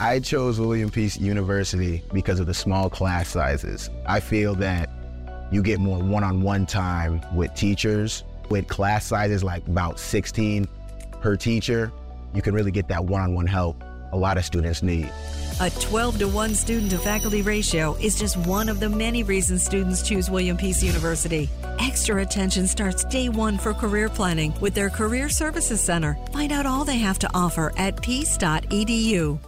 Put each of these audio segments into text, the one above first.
I chose William Peace University because of the small class sizes. I feel that you get more one-on-one time with teachers. With class sizes like about 16 per teacher, you can really get that one-on-one help a lot of students need. A 12 to 1 student to faculty ratio is just one of the many reasons students choose William Peace University. Extra attention starts day one for career planning with their Career Services Center. Find out all they have to offer at peace.edu.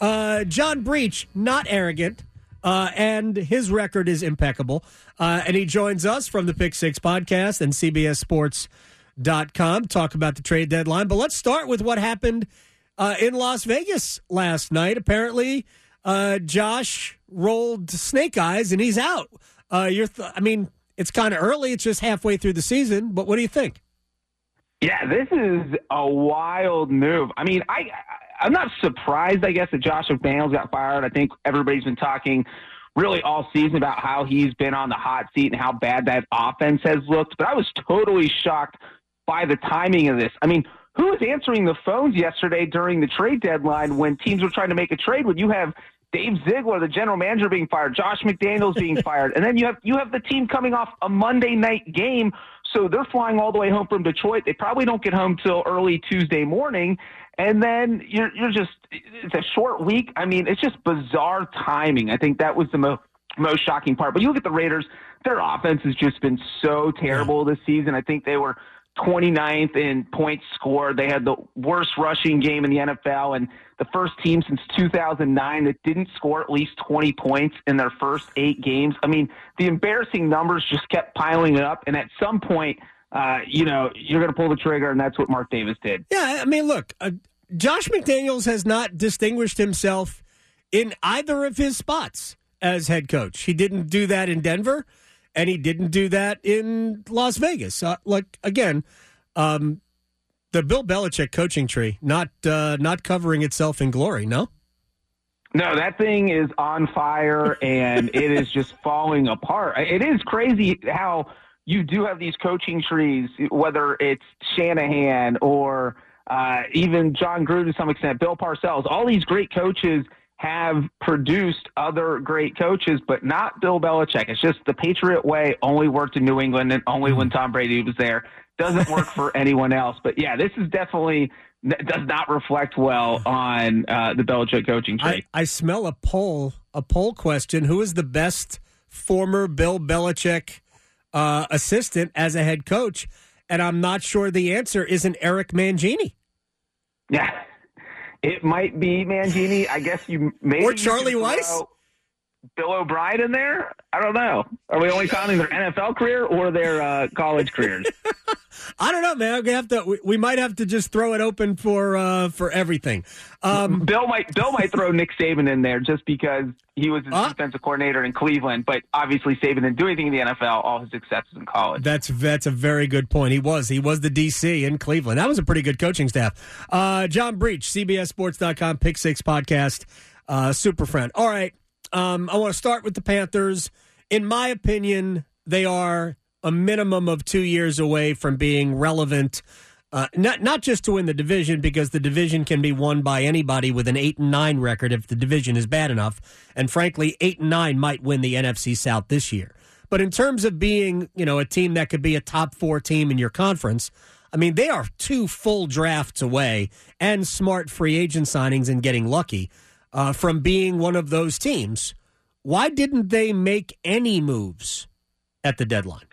Uh, John Breech, not arrogant, uh, and his record is impeccable. Uh, and he joins us from the Pick Six podcast and CBSSports.com. Talk about the trade deadline. But let's start with what happened uh, in Las Vegas last night. Apparently, uh, Josh rolled snake eyes and he's out. Uh, you're, th- I mean, it's kind of early. It's just halfway through the season. But what do you think? Yeah, this is a wild move. I mean, I I'm not surprised, I guess, that Josh McDaniels got fired. I think everybody's been talking really all season about how he's been on the hot seat and how bad that offense has looked. But I was totally shocked by the timing of this. I mean, who was answering the phones yesterday during the trade deadline when teams were trying to make a trade? When you have Dave Ziegler, the general manager, being fired, Josh McDaniels being fired, and then you have you have the team coming off a Monday night game, so they're flying all the way home from Detroit. They probably don't get home till early Tuesday morning, and then you're you're just it's a short week. I mean, it's just bizarre timing. I think that was the most most shocking part. But you look at the Raiders, their offense has just been so terrible this season. I think they were 29th in points scored. They had the worst rushing game in the NFL and the first team since 2009 that didn't score at least 20 points in their first eight games. I mean, the embarrassing numbers just kept piling up. And at some point, uh, you know, you're going to pull the trigger, and that's what Mark Davis did. Yeah, I mean, look, uh, Josh McDaniels has not distinguished himself in either of his spots as head coach. He didn't do that in Denver, and he didn't do that in Las Vegas. Uh, like again, um, the Bill Belichick coaching tree not uh, not covering itself in glory. No. No, that thing is on fire and it is just falling apart. It is crazy how you do have these coaching trees, whether it's Shanahan or uh, even John Gruden to some extent, Bill Parcells, all these great coaches have produced other great coaches, but not Bill Belichick. It's just the Patriot way only worked in New England and only when Tom Brady was there. Doesn't work for anyone else. But yeah, this is definitely does not reflect well on uh, the Belichick coaching tree. I, I smell a poll, a poll question. Who is the best former Bill Belichick uh, assistant as a head coach, and I'm not sure the answer isn't Eric Mangini. Yeah, it might be Mangini. I guess you maybe or Charlie Weis. Bill O'Brien in there? I don't know. Are we only counting their NFL career or their uh, college careers? I don't know, man. We have to. We, we, might have to just throw it open for uh, for everything. Um, Bill might Bill might throw Nick Saban in there just because he was his uh, defensive coordinator in Cleveland, but obviously Saban didn't do anything in the NFL. All his successes in college. That's that's a very good point. He was he was the DC in Cleveland. That was a pretty good coaching staff. Uh, John Breech, CBSSports.com, Pick Six podcast, uh, super friend. All right, um, I want to start with the Panthers. In my opinion, they are a minimum of two years away from being relevant. Uh, not not just to win the division because the division can be won by anybody with an eight and nine record if the division is bad enough, and frankly, eight and nine might win the NFC South this year. But in terms of being, you know, a team that could be a top four team in your conference, I mean, they are two full drafts away and smart free agent signings and getting lucky uh, from being one of those teams. Why didn't they make any moves at the deadline?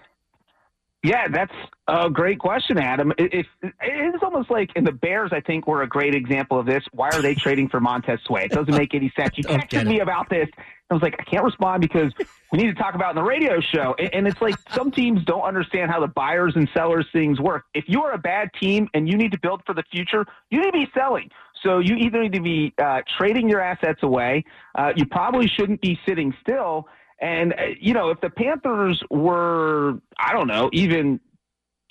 Yeah, that's a great question, Adam. It, it, it's almost like, and the Bears, I think, were a great example of this. Why are they trading for Montez Sweat? It doesn't make any sense. You texted me about this. I was like, I can't respond because we need to talk about in the radio show. And it's like some teams don't understand how the buyers and sellers things work. If you are a bad team and you need to build for the future, you need to be selling. So you either need to be uh, trading your assets away. Uh, you probably shouldn't be sitting still. And, uh, you know, if the Panthers were, I don't know, even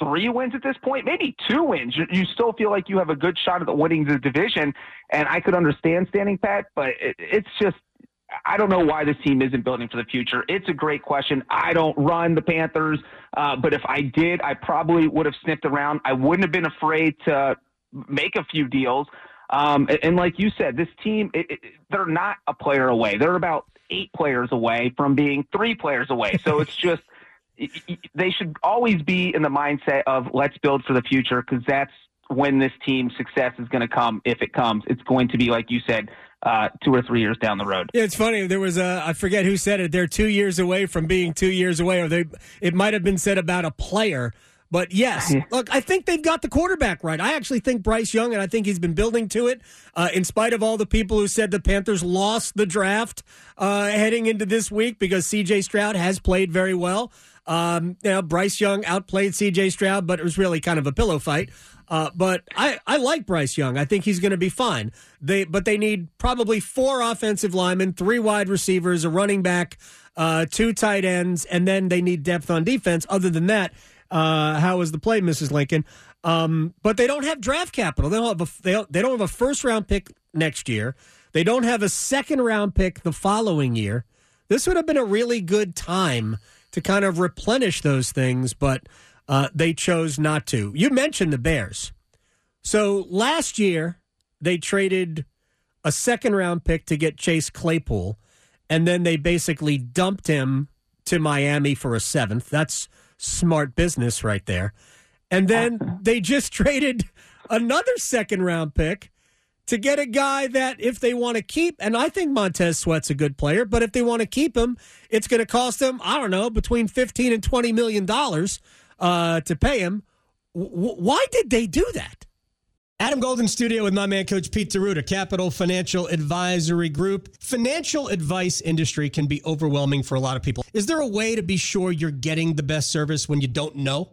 three wins at this point, maybe two wins, you, you still feel like you have a good shot at winning the division. And I could understand standing pat, but it, it's just, I don't know why this team isn't building for the future. It's a great question. I don't run the Panthers, uh, but if I did, I probably would have sniffed around. I wouldn't have been afraid to make a few deals. Um, and, and, like you said, this team, it, it, they're not a player away. They're about eight players away from being three players away. So it's just, they should always be in the mindset of let's build for the future because that's when this team's success is going to come. If it comes, it's going to be, like you said, uh, two or three years down the road. Yeah, it's funny. There was a I forget who said it. They're two years away from being two years away, or they it might have been said about a player. But yes, look, I think they've got the quarterback right. I actually think Bryce Young, and I think he's been building to it. Uh, in spite of all the people who said the Panthers lost the draft uh, heading into this week because C.J. Stroud has played very well. Um, you know, Bryce Young outplayed C.J. Stroud, but it was really kind of a pillow fight. Uh, but I, I like Bryce Young. I think he's going to be fine. They but they need probably four offensive linemen, three wide receivers, a running back, uh, two tight ends, and then they need depth on defense. Other than that, uh, how was the play, Mrs. Lincoln? Um, but they don't have draft capital. They don't have a, they don't, they don't have a first round pick next year. They don't have a second round pick the following year. This would have been a really good time to kind of replenish those things, but uh, they chose not to. You mentioned the Bears. So last year, they traded a second round pick to get Chase Claypool, and then they basically dumped him to Miami for a seventh. That's smart business right there. And then they just traded another second round pick to get a guy that if they want to keep, and I think Montez Sweat's a good player, but if they want to keep him, it's going to cost them, I don't know, between 15 and 20 million dollars uh, to pay him. W- why did they do that? Adam Golden Studio with my man, Coach Pete D'Arruda, Capital Financial Advisory Group. Financial advice industry can be overwhelming for a lot of people. Is there a way to be sure you're getting the best service when you don't know?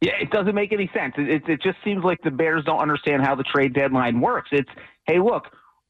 Yeah, it doesn't make any sense. It, it, it just seems like the Bears don't understand how the trade deadline works. It's, hey, look,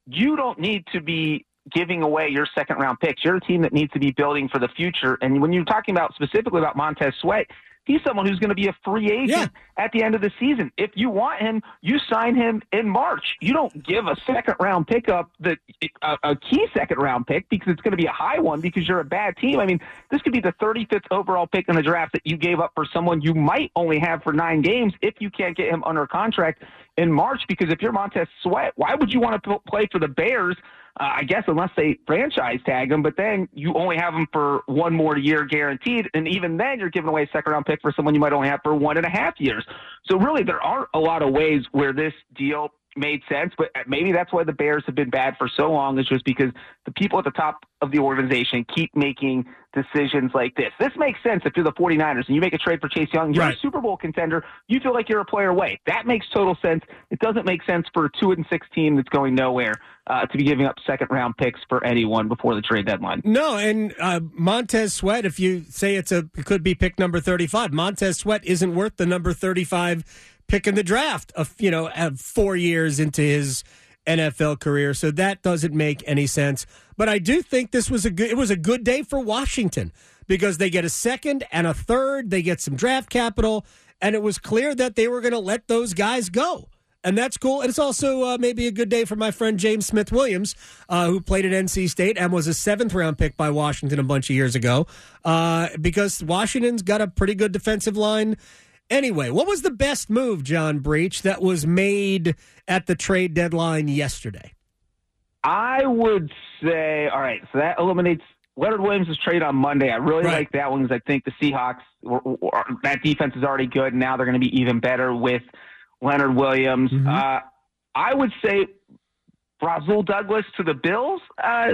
you don't need to be giving away your second round picks. You're a team that needs to be building for the future. And when you're talking about specifically about Montez Sweat, he's someone who's going to be a free agent yeah. at the end of the season. If you want him, you sign him in March. You don't give a second round pickup that a, a key second round pick because it's going to be a high one because you're a bad team. I mean, this could be the 35th overall pick in the draft that you gave up for someone you might only have for nine games if you can't get him under contract in March. Because if you're Montez Sweat, why would you want to play for the Bears? Uh, I guess unless they franchise tag him, but then you only have him for one more year guaranteed, and even then you're giving away a second round pick for someone you might only have for one and a half years. So really, there aren't a lot of ways where this deal made sense, but maybe that's why the Bears have been bad for so long is just because the people at the top of the organization keep making decisions like this. This makes sense if you're the 49ers and you make a trade for Chase Young, you're right. a Super Bowl contender, you feel like you're a player away. That makes total sense. It doesn't make sense for a 2 and 6 team that's going nowhere uh, to be giving up second round picks for anyone before the trade deadline. No, and uh, Montez Sweat, if you say it's a it could be pick number 35, Montez Sweat isn't worth the number 35 pick in the draft, of, you know, four years into his NFL career. So that doesn't make any sense. But I do think this was a good, it was a good day for Washington because they get a second and a third. They get some draft capital. And it was clear that they were going to let those guys go. And that's cool. And it's also uh, maybe a good day for my friend James Smith Williams, uh, who played at NC State and was a seventh round pick by Washington a bunch of years ago, uh, because Washington's got a pretty good defensive line Anyway, what was the best move, John Breech, that was made at the trade deadline yesterday? I would say, all right, so that eliminates Leonard Williams' trade on Monday. I really right. like that one because I think the Seahawks, were, were, that defense is already good. And now they're going to be even better with Leonard Williams. Mm-hmm. Uh, I would say Rasul Douglas to the Bills, uh,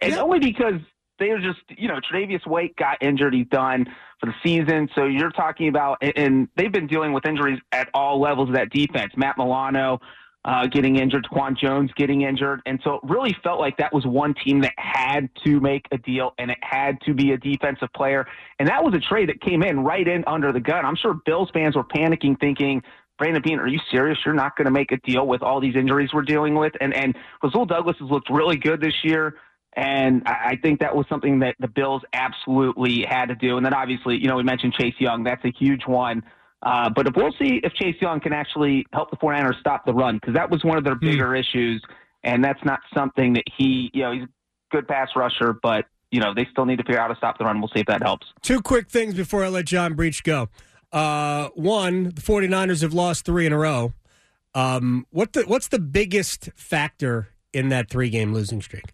and only because they are just, you know, Tre'Davious White got injured. He's done for the season. So you're talking about, and they've been dealing with injuries at all levels of that defense. Matt Milano uh, getting injured, Quan Jones getting injured. And so it really felt like that was one team that had to make a deal and it had to be a defensive player. And that was a trade that came in right in under the gun. I'm sure Bills fans were panicking, thinking, Brandon Beane, are you serious? You're not going to make a deal with all these injuries we're dealing with? And and Rasul Douglas has looked really good this year. And I think that was something that the Bills absolutely had to do. And then obviously, you know, we mentioned Chase Young. That's a huge one. Uh, but if we'll see if Chase Young can actually help the 49ers stop the run, because that was one of their hmm. bigger issues. And that's not something that he, you know, he's a good pass rusher, but, you know, they still need to figure out how to stop the run. We'll see if that helps. Two quick things before I let John Breech go. Uh, one, the 49ers have lost three in a row. Um, what the, what's the biggest factor in that three game losing streak?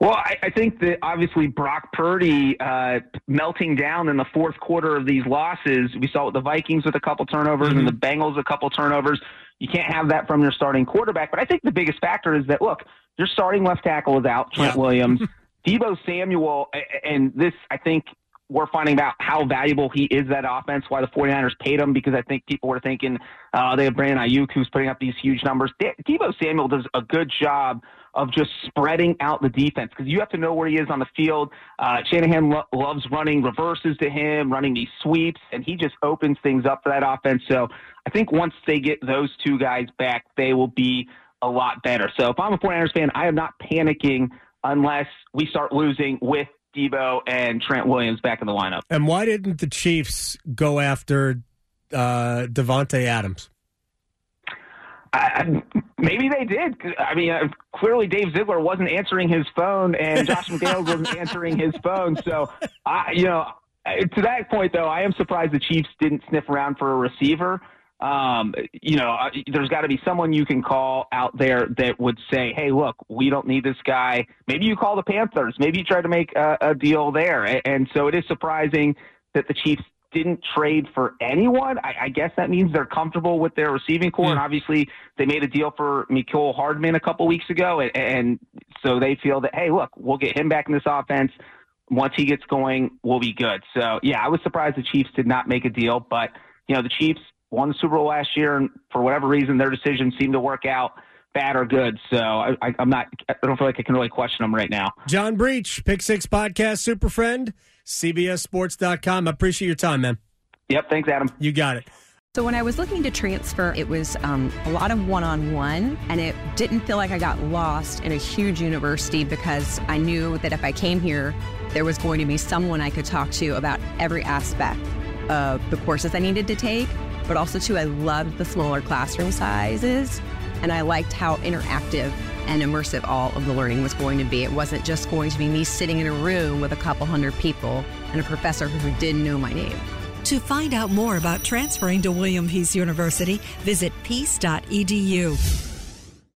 Well, I, I think that obviously Brock Purdy uh, melting down in the fourth quarter of these losses. We saw with the Vikings with a couple turnovers mm-hmm. and the Bengals a couple turnovers. You can't have that from your starting quarterback. But I think the biggest factor is that look, your starting left tackle is out, Trent yeah. Williams, Deebo Samuel, and this I think we're finding out how valuable he is that offense, why the 49ers paid him, because I think people were thinking uh, they have Brandon Aiyuk who's putting up these huge numbers. De- Deebo Samuel does a good job of just spreading out the defense because you have to know where he is on the field. Uh, Shanahan lo- loves running reverses to him, running these sweeps, and he just opens things up for that offense. So I think once they get those two guys back, they will be a lot better. So if I'm a 49ers fan, I am not panicking unless we start losing with Deebo and Trent Williams back in the lineup. And why didn't the Chiefs go after uh, Davante Adams? I, maybe they did. I mean, uh, clearly Dave Ziegler wasn't answering his phone, and Josh McDaniels wasn't answering his phone. So, I, you know, to that point though, I am surprised the Chiefs didn't sniff around for a receiver. Um, you know, there's got to be someone you can call out there that would say, "Hey, look, we don't need this guy." Maybe you call the Panthers. Maybe you try to make a, a deal there. And so it is surprising that the Chiefs didn't trade for anyone. I, I guess that means they're comfortable with their receiving corps. Mm. And obviously, they made a deal for Mecole Hardman a couple weeks ago. And, and so they feel that, hey, look, we'll get him back in this offense. Once he gets going, we'll be good. So, yeah, I was surprised the Chiefs did not make a deal. But, you know, the Chiefs won the Super Bowl last year. And for whatever reason, their decision seemed to work out bad or good. So I, am not. I don't feel like I can really question them right now. John Breech, Pick Six Podcast, Super Friend. CBSSports.com. I appreciate your time, man. Yep. Thanks, Adam. You got it. So when I was looking to transfer, it was um, a lot of one-on-one, and it didn't feel like I got lost in a huge university because I knew that if I came here, there was going to be someone I could talk to about every aspect of the courses I needed to take. But also, too, I loved the smaller classroom sizes, and I liked how interactive and immersive all of the learning was going to be. It wasn't just going to be me sitting in a room with a couple hundred people and a professor who didn't know my name. To find out more about transferring to William Peace University, visit peace.edu.